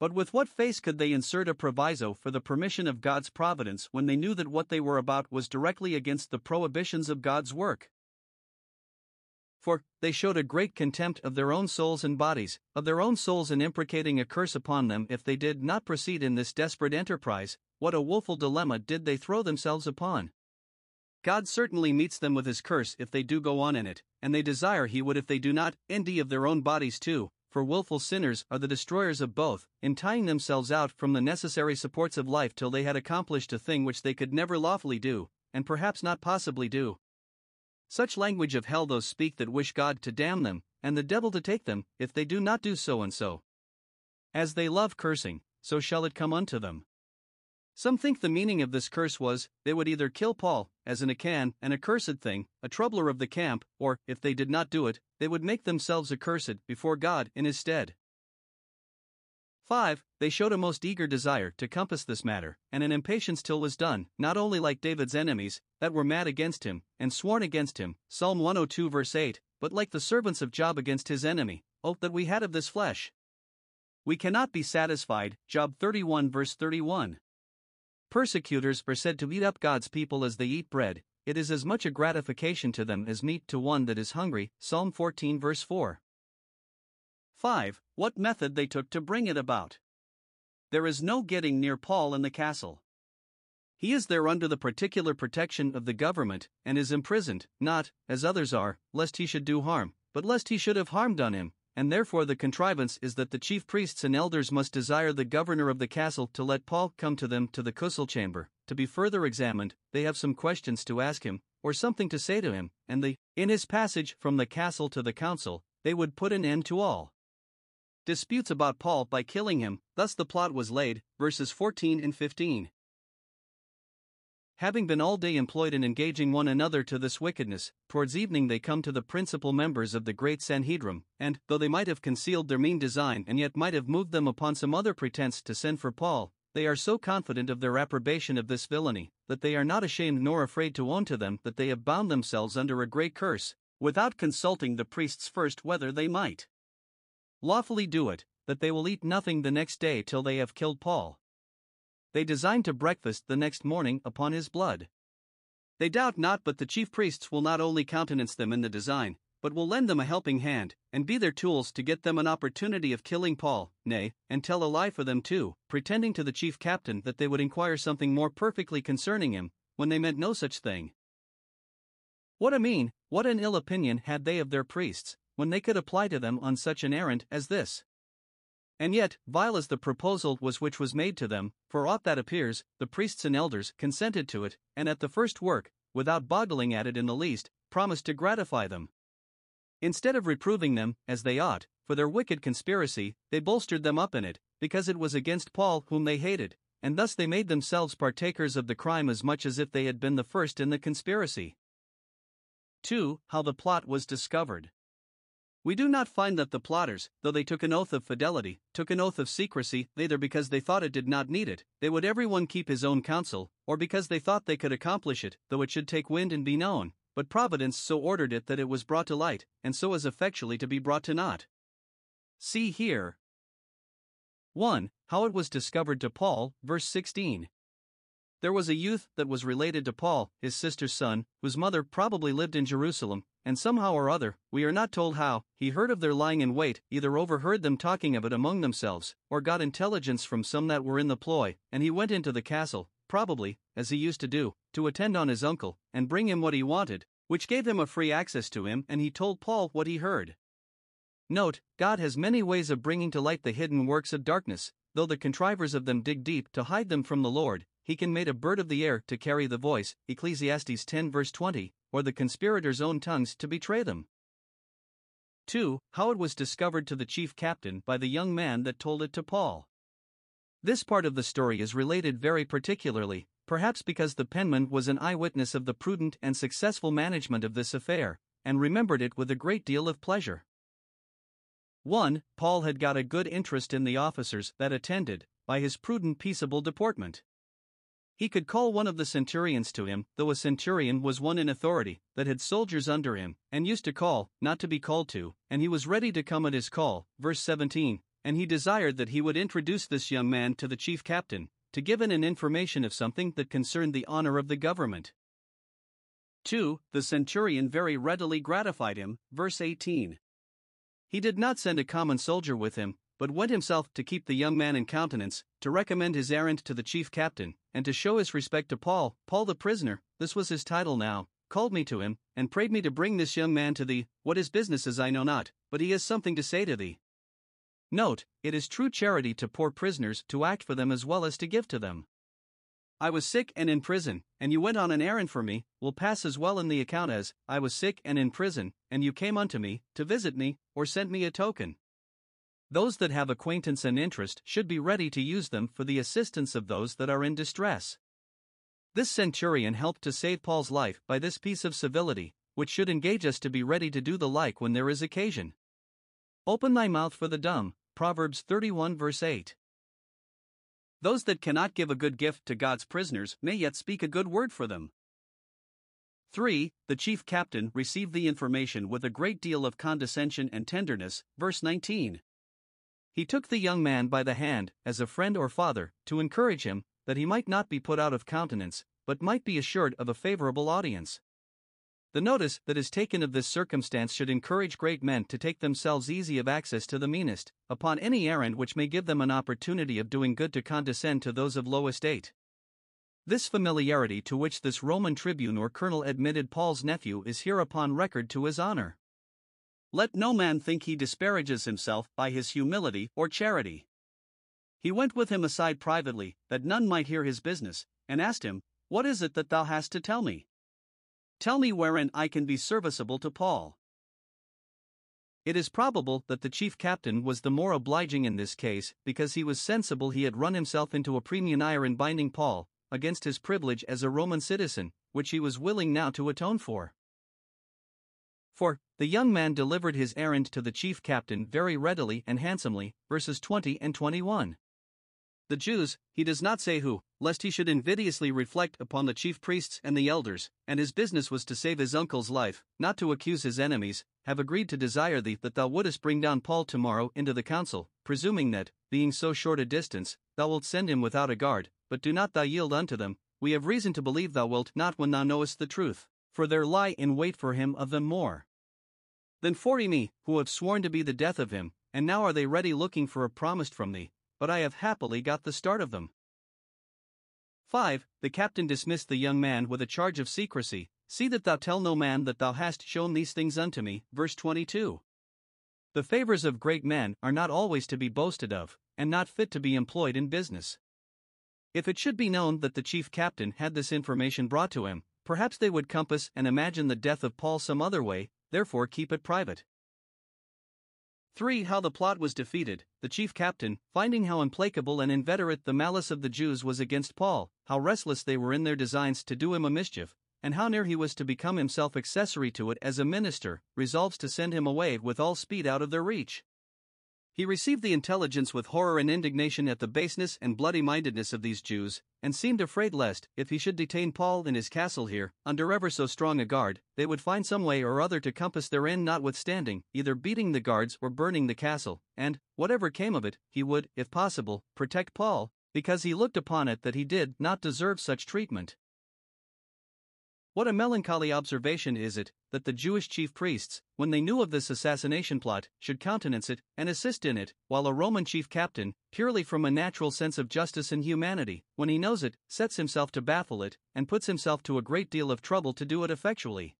But with what face could they insert a proviso for the permission of God's providence when they knew that what they were about was directly against the prohibitions of God's work? For, they showed a great contempt of their own souls and bodies, of their own souls in imprecating a curse upon them if they did not proceed in this desperate enterprise. What a woeful dilemma did they throw themselves upon! God certainly meets them with his curse if they do go on in it, and they desire he would if they do not, envy of their own bodies too, for wilful sinners are the destroyers of both, in tying themselves out from the necessary supports of life till they had accomplished a thing which they could never lawfully do, and perhaps not possibly do. Such language of hell those speak that wish God to damn them, and the devil to take them, if they do not do so and so. As they love cursing, so shall it come unto them. Some think the meaning of this curse was they would either kill Paul, as in Achan, an accursed thing, a troubler of the camp, or, if they did not do it, they would make themselves accursed before God in his stead. 5. They showed a most eager desire to compass this matter, and an impatience till it was done, not only like David's enemies, that were mad against him, and sworn against him, Psalm 102 verse 8, but like the servants of Job against his enemy, Oh, that we had of this flesh. We cannot be satisfied, Job 31 verse 31. Persecutors are said to eat up God's people as they eat bread, it is as much a gratification to them as meat to one that is hungry. Psalm 14, verse 4. 5. What method they took to bring it about. There is no getting near Paul in the castle. He is there under the particular protection of the government, and is imprisoned, not, as others are, lest he should do harm, but lest he should have harm done him, and therefore the contrivance is that the chief priests and elders must desire the governor of the castle to let Paul come to them to the council chamber, to be further examined, they have some questions to ask him, or something to say to him, and the, in his passage from the castle to the council, they would put an end to all disputes about Paul by killing him, thus the plot was laid, verses 14 and 15 having been all day employed in engaging one another to this wickedness, towards evening they come to the principal members of the great Sanhedrim, and, though they might have concealed their mean design and yet might have moved them upon some other pretence to send for Paul, they are so confident of their approbation of this villainy, that they are not ashamed nor afraid to own to them that they have bound themselves under a great curse, without consulting the priests first whether they might lawfully do it, that they will eat nothing the next day till they have killed Paul they design to breakfast the next morning upon his blood. They doubt not but the chief priests will not only countenance them in the design, but will lend them a helping hand, and be their tools to get them an opportunity of killing Paul, nay, and tell a lie for them too, pretending to the chief captain that they would inquire something more perfectly concerning him, when they meant no such thing. What a mean, what an ill opinion had they of their priests, when they could apply to them on such an errand as this. And yet, vile as the proposal was which was made to them, for aught that appears, the priests and elders consented to it, and at the first work, without boggling at it in the least, promised to gratify them. Instead of reproving them, as they ought, for their wicked conspiracy, they bolstered them up in it, because it was against Paul whom they hated, and thus they made themselves partakers of the crime as much as if they had been the first in the conspiracy. 2. How the plot was discovered. We do not find that the plotters, though they took an oath of fidelity, took an oath of secrecy, either because they thought it did not need it, they would every one keep his own counsel, or because they thought they could accomplish it, though it should take wind and be known, but Providence so ordered it that it was brought to light, and so as effectually to be brought to naught. See here. 1. How it was discovered to Paul, verse 16. There was a youth that was related to Paul, his sister's son, whose mother probably lived in Jerusalem, and somehow or other, we are not told how, he heard of their lying in wait, either overheard them talking of it among themselves, or got intelligence from some that were in the ploy, and he went into the castle, probably, as he used to do, to attend on his uncle, and bring him what he wanted, which gave him a free access to him, and he told Paul what he heard. Note, God has many ways of bringing to light the hidden works of darkness, though the contrivers of them dig deep to hide them from the Lord, he can made a bird of the air to carry the voice, Ecclesiastes 10 verse 20, or the conspirators' own tongues to betray them. 2. How it was discovered to the chief captain by the young man that told it to Paul. This part of the story is related very particularly, perhaps because the penman was an eyewitness of the prudent and successful management of this affair, and remembered it with a great deal of pleasure. 1. Paul had got a good interest in the officers that attended, by his prudent peaceable deportment. He could call one of the centurions to him, though a centurion was one in authority, that had soldiers under him, and used to call, not to be called to, and he was ready to come at his call. Verse 17 And he desired that he would introduce this young man to the chief captain, to give him an information of something that concerned the honor of the government. 2. The centurion very readily gratified him. Verse 18 He did not send a common soldier with him, but went himself to keep the young man in countenance, to recommend his errand to the chief captain, and to show his respect to Paul. Paul the prisoner, this was his title now, called me to him, and prayed me to bring this young man to thee. What his business is I know not, but he has something to say to thee. Note, it is true charity to poor prisoners to act for them as well as to give to them. I was sick and in prison, and you went on an errand for me, will pass as well in the account as, I was sick and in prison, and you came unto me, to visit me, or sent me a token. Those that have acquaintance and interest should be ready to use them for the assistance of those that are in distress. This centurion helped to save Paul's life by this piece of civility, which should engage us to be ready to do the like when there is occasion. Open thy mouth for the dumb. Proverbs 31 verse 8. Those that cannot give a good gift to God's prisoners may yet speak a good word for them. 3. The chief captain received the information with a great deal of condescension and tenderness. Verse 19. He took the young man by the hand, as a friend or father, to encourage him, that he might not be put out of countenance, but might be assured of a favorable audience. The notice that is taken of this circumstance should encourage great men to take themselves easy of access to the meanest, upon any errand which may give them an opportunity of doing good to condescend to those of low estate. This familiarity to which this Roman tribune or colonel admitted Paul's nephew is here upon record to his honor. Let no man think he disparages himself by his humility or charity. He went with him aside privately, that none might hear his business, and asked him, What is it that thou hast to tell me? Tell me wherein I can be serviceable to Paul. It is probable that the chief captain was the more obliging in this case because he was sensible he had run himself into a praemunire in binding Paul, against his privilege as a Roman citizen, which he was willing now to atone for. For, the young man delivered his errand to the chief captain very readily and handsomely, verses 20 and 21. The Jews, he does not say who, lest he should invidiously reflect upon the chief priests and the elders, and his business was to save his uncle's life, not to accuse his enemies, have agreed to desire thee that thou wouldest bring down Paul tomorrow into the council, presuming that, being so short a distance, thou wilt send him without a guard, but do not thou yield unto them, we have reason to believe thou wilt not when thou knowest the truth, for there lie in wait for him of them more than forty me, who have sworn to be the death of him, and now are they ready looking for a promise from thee, but I have happily got the start of them. 5. The captain dismissed the young man with a charge of secrecy. See that thou tell no man that thou hast shown these things unto me. Verse 22. The favors of great men are not always to be boasted of, and not fit to be employed in business. If it should be known that the chief captain had this information brought to him, perhaps they would compass and imagine the death of Paul some other way, therefore keep it private. 3. How the plot was defeated. The chief captain, finding how implacable and inveterate the malice of the Jews was against Paul, how restless they were in their designs to do him a mischief, and how near he was to become himself accessory to it as a minister, resolves to send him away with all speed out of their reach. He received the intelligence with horror and indignation at the baseness and bloody mindedness of these Jews, and seemed afraid lest, if he should detain Paul in his castle here, under ever so strong a guard, they would find some way or other to compass their end notwithstanding, either beating the guards or burning the castle, and, whatever came of it, he would, if possible, protect Paul, because he looked upon it that he did not deserve such treatment. What a melancholy observation is it, that the Jewish chief priests, when they knew of this assassination plot, should countenance it and assist in it, while a Roman chief captain, purely from a natural sense of justice and humanity, when he knows it, sets himself to baffle it, and puts himself to a great deal of trouble to do it effectually.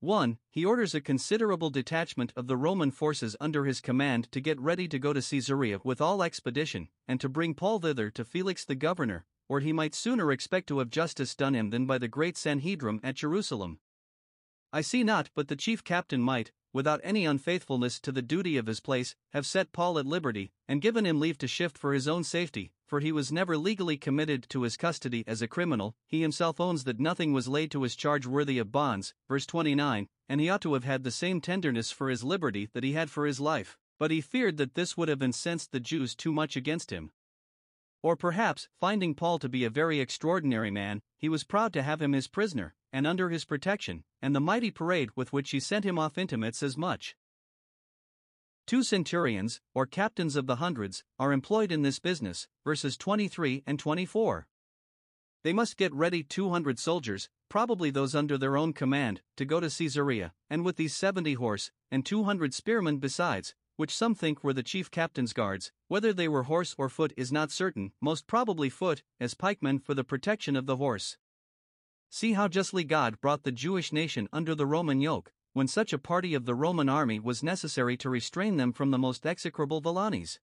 1. He orders a considerable detachment of the Roman forces under his command to get ready to go to Caesarea with all expedition, and to bring Paul thither to Felix the governor, or he might sooner expect to have justice done him than by the great Sanhedrim at Jerusalem. I see not but the chief captain might, without any unfaithfulness to the duty of his place, have set Paul at liberty, and given him leave to shift for his own safety, for he was never legally committed to his custody as a criminal. He himself owns that nothing was laid to his charge worthy of bonds, verse 29, and he ought to have had the same tenderness for his liberty that he had for his life, but he feared that this would have incensed the Jews too much against him. Or perhaps, finding Paul to be a very extraordinary man, he was proud to have him his prisoner, and under his protection, and the mighty parade with which he sent him off intimates as much. Two centurions, or captains of the hundreds, are employed in this business, verses 23 and 24. They must get ready 200 soldiers, probably those under their own command, to go to Caesarea, and with these 70 horse, and 200 spearmen besides, which some think were the chief captain's guards, whether they were horse or foot is not certain, most probably foot, as pikemen for the protection of the horse. See how justly God brought the Jewish nation under the Roman yoke, when such a party of the Roman army was necessary to restrain them from the most execrable villanies.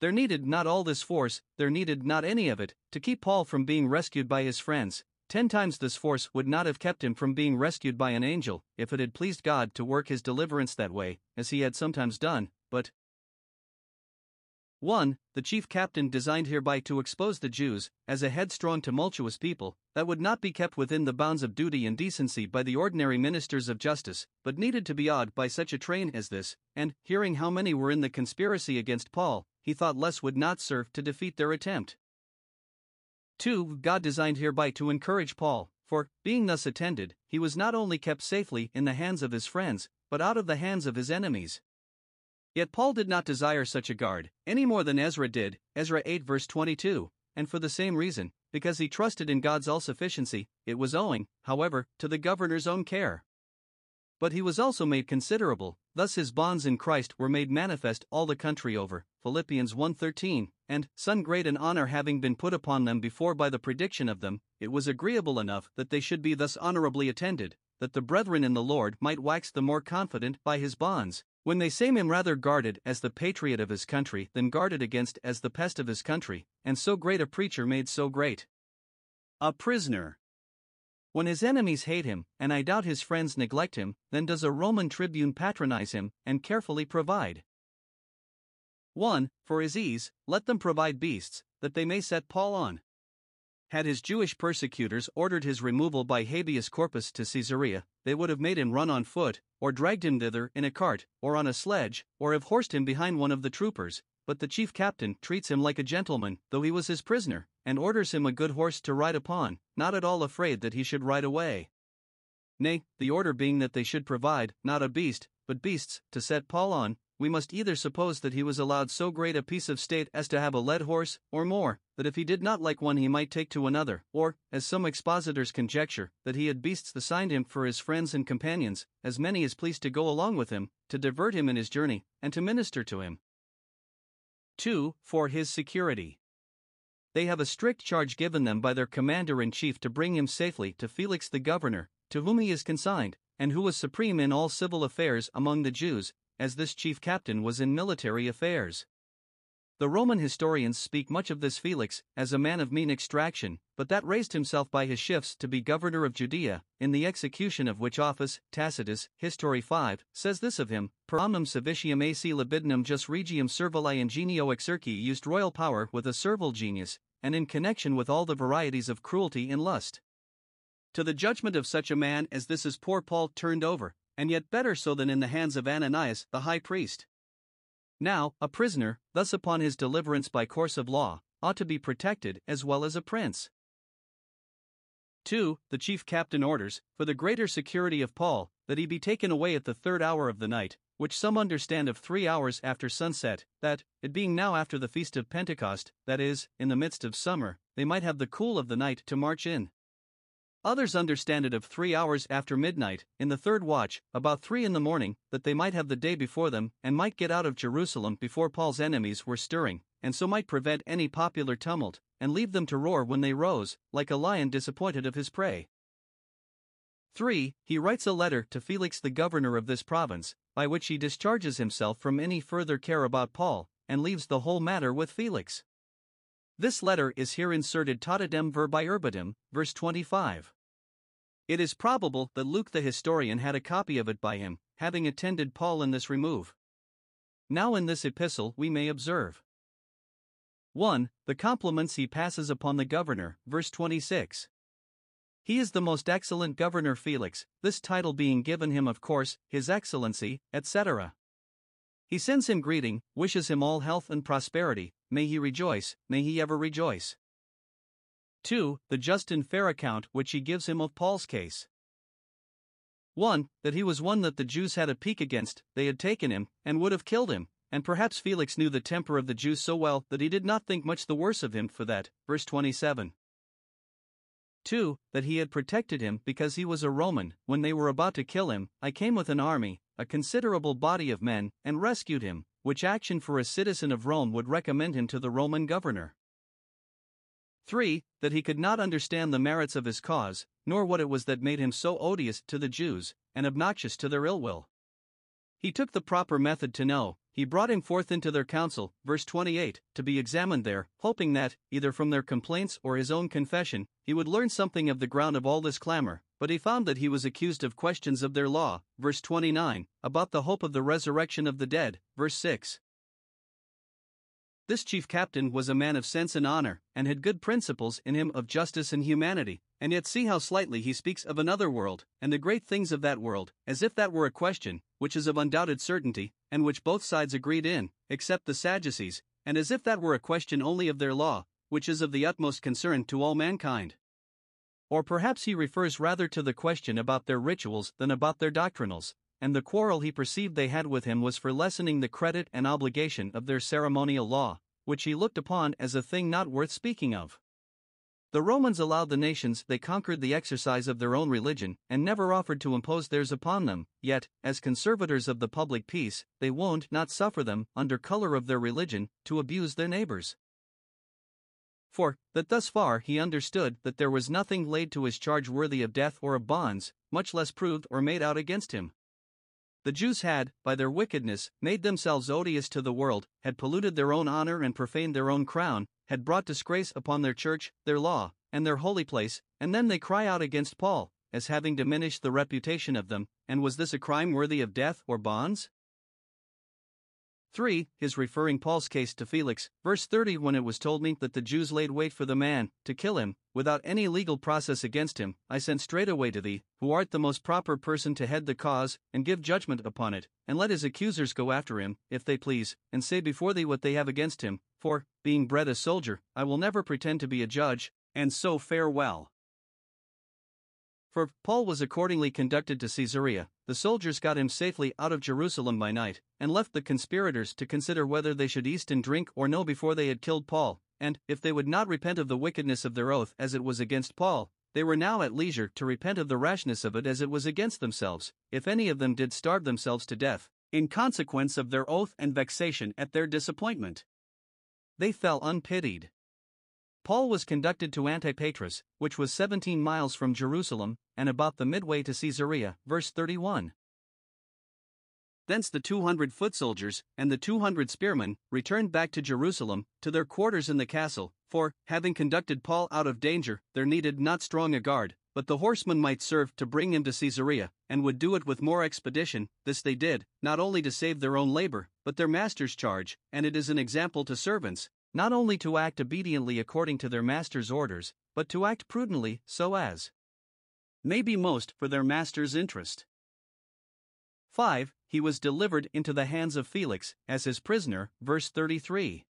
There needed not all this force, there needed not any of it, to keep Paul from being rescued by his friends, Ten times this force would not have kept him from being rescued by an angel, if it had pleased God to work his deliverance that way, as he had sometimes done, but 1. The chief captain designed hereby to expose the Jews, as a headstrong, tumultuous people, that would not be kept within the bounds of duty and decency by the ordinary ministers of justice, but needed to be awed by such a train as this, and, hearing how many were in the conspiracy against Paul, he thought less would not serve to defeat their attempt. 2. God designed hereby to encourage Paul, for, being thus attended, he was not only kept safely in the hands of his friends, but out of the hands of his enemies. Yet Paul did not desire such a guard, any more than Ezra did, Ezra 8 verse 22, and for the same reason, because he trusted in God's all sufficiency, it was owing, however, to the governor's own care. But he was also made considerable, thus his bonds in Christ were made manifest all the country over, Philippians 1:13, and, son great an honor having been put upon them before by the prediction of them, it was agreeable enough that they should be thus honorably attended, that the brethren in the Lord might wax the more confident by his bonds, when they same him rather guarded as the patriot of his country than guarded against as the pest of his country, and so great a preacher made so great a prisoner. When his enemies hate him, and I doubt his friends neglect him, then does a Roman tribune patronize him, and carefully provide. 1. For his ease, let them provide beasts, that they may set Paul on. Had his Jewish persecutors ordered his removal by habeas corpus to Caesarea, they would have made him run on foot, or dragged him thither in a cart, or on a sledge, or have horsed him behind one of the troopers. But the chief captain treats him like a gentleman, though he was his prisoner, and orders him a good horse to ride upon, not at all afraid that he should ride away. Nay, the order being that they should provide, not a beast, but beasts, to set Paul on, we must either suppose that he was allowed so great a piece of state as to have a led horse, or more, that if he did not like one he might take to another, or, as some expositors conjecture, that he had beasts assigned him for his friends and companions, as many as pleased to go along with him, to divert him in his journey, and to minister to him. 2. For his security. They have a strict charge given them by their commander in chief to bring him safely to Felix the governor, to whom he is consigned, and who was supreme in all civil affairs among the Jews, as this chief captain was in military affairs. The Roman historians speak much of this Felix as a man of mean extraction, but that raised himself by his shifts to be governor of Judea, in the execution of which office Tacitus, History 5, says this of him Per omnem saevitiam ac libidinem jus regium servili ingenio exerci used royal power with a servile genius, and in connection with all the varieties of cruelty and lust. To the judgment of such a man as this is poor Paul turned over, and yet better so than in the hands of Ananias the high priest. Now, a prisoner, thus upon his deliverance by course of law, ought to be protected as well as a prince. 2. The chief captain orders, for the greater security of Paul, that he be taken away at the third hour of the night, which some understand of three hours after sunset, that, it being now after the feast of Pentecost, that is, in the midst of summer, they might have the cool of the night to march in. Others understand it of three hours after midnight, in the third watch, about three in the morning, that they might have the day before them, and might get out of Jerusalem before Paul's enemies were stirring, and so might prevent any popular tumult, and leave them to roar when they rose, like a lion disappointed of his prey. 3. He writes a letter to Felix the governor of this province, by which he discharges himself from any further care about Paul, and leaves the whole matter with Felix. This letter is here inserted totidem verbis verbatim, verse 25. It is probable that Luke the historian had a copy of it by him, having attended Paul in this remove. Now, in this epistle, we may observe 1. The compliments he passes upon the governor, verse 26. He is the most excellent governor Felix, this title being given him, of course, His Excellency, etc. He sends him greeting, wishes him all health and prosperity, may he rejoice, may he ever rejoice. 2. The just and fair account which he gives him of Paul's case. 1. That he was one that the Jews had a pique against, they had taken him, and would have killed him, and perhaps Felix knew the temper of the Jews so well that he did not think much the worse of him for that. Verse 27. 2. That he had protected him because he was a Roman. When they were about to kill him, I came with an army, a considerable body of men, and rescued him, which action for a citizen of Rome would recommend him to the Roman governor. 3. That he could not understand the merits of his cause, nor what it was that made him so odious to the Jews, and obnoxious to their ill will. He took the proper method to know, he brought him forth into their council, verse 28, to be examined there, hoping that, either from their complaints or his own confession, he would learn something of the ground of all this clamor. But he found that he was accused of questions of their law, verse 29, about the hope of the resurrection of the dead, verse 6. This chief captain was a man of sense and honor, and had good principles in him of justice and humanity, and yet see how slightly he speaks of another world, and the great things of that world, as if that were a question, which is of undoubted certainty, and which both sides agreed in, except the Sadducees, and as if that were a question only of their law, which is of the utmost concern to all mankind. Or perhaps he refers rather to the question about their rituals than about their doctrinals, and the quarrel he perceived they had with him was for lessening the credit and obligation of their ceremonial law, which he looked upon as a thing not worth speaking of. The Romans allowed the nations they conquered the exercise of their own religion and never offered to impose theirs upon them, yet, as conservators of the public peace, they won't not suffer them, under color of their religion, to abuse their neighbors. For, that thus far he understood that there was nothing laid to his charge worthy of death or of bonds, much less proved or made out against him. The Jews had, by their wickedness, made themselves odious to the world, had polluted their own honor and profaned their own crown, had brought disgrace upon their church, their law, and their holy place, and then they cry out against Paul, as having diminished the reputation of them, and was this a crime worthy of death or bonds? 3. His referring Paul's case to Felix, verse 30 When it was told me that the Jews laid wait for the man, to kill him, without any legal process against him, I sent straightway to thee, who art the most proper person to head the cause, and give judgment upon it, and let his accusers go after him, if they please, and say before thee what they have against him, for, being bred a soldier, I will never pretend to be a judge, and so farewell. For Paul was accordingly conducted to Caesarea. The soldiers got him safely out of Jerusalem by night, and left the conspirators to consider whether they should eat and drink or no before they had killed Paul. And, if they would not repent of the wickedness of their oath as it was against Paul, they were now at leisure to repent of the rashness of it as it was against themselves, if any of them did starve themselves to death, in consequence of their oath and vexation at their disappointment. They fell unpitied. Paul was conducted to Antipatris, which was 17 miles from Jerusalem, and about the midway to Caesarea. Verse 31. Thence the 200 foot soldiers and the 200 spearmen returned back to Jerusalem, to their quarters in the castle, for, having conducted Paul out of danger, there needed not strong a guard, but the horsemen might serve to bring him to Caesarea, and would do it with more expedition. This they did, not only to save their own labor, but their master's charge, and it is an example to servants, not only to act obediently according to their master's orders, but to act prudently so as may be most for their master's interest. 5. He was delivered into the hands of Felix as his prisoner, verse 33.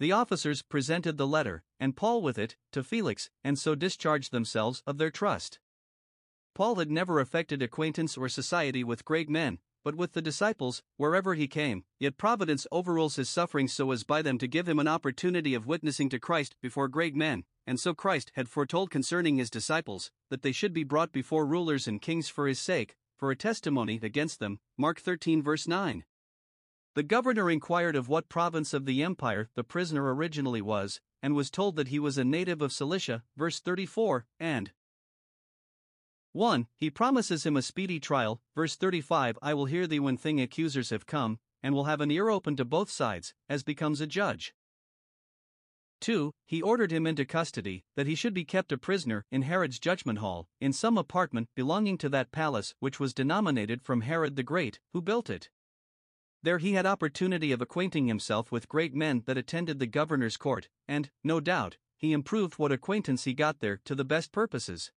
The officers presented the letter, and Paul with it, to Felix, and so discharged themselves of their trust. Paul had never affected acquaintance or society with great men, but with the disciples, wherever he came, yet Providence overrules his sufferings so as by them to give him an opportunity of witnessing to Christ before great men, and so Christ had foretold concerning his disciples, that they should be brought before rulers and kings for his sake, for a testimony against them. Mark 13, verse 9. The governor inquired of what province of the empire the prisoner originally was, and was told that he was a native of Cilicia, verse 34, and 1. He promises him a speedy trial, verse 35 I will hear thee when thing accusers have come, and will have an ear open to both sides, as becomes a judge. 2. He ordered him into custody, that he should be kept a prisoner in Herod's judgment hall, in some apartment belonging to that palace which was denominated from Herod the Great, who built it. There he had opportunity of acquainting himself with great men that attended the governor's court, and, no doubt, he improved what acquaintance he got there to the best purposes.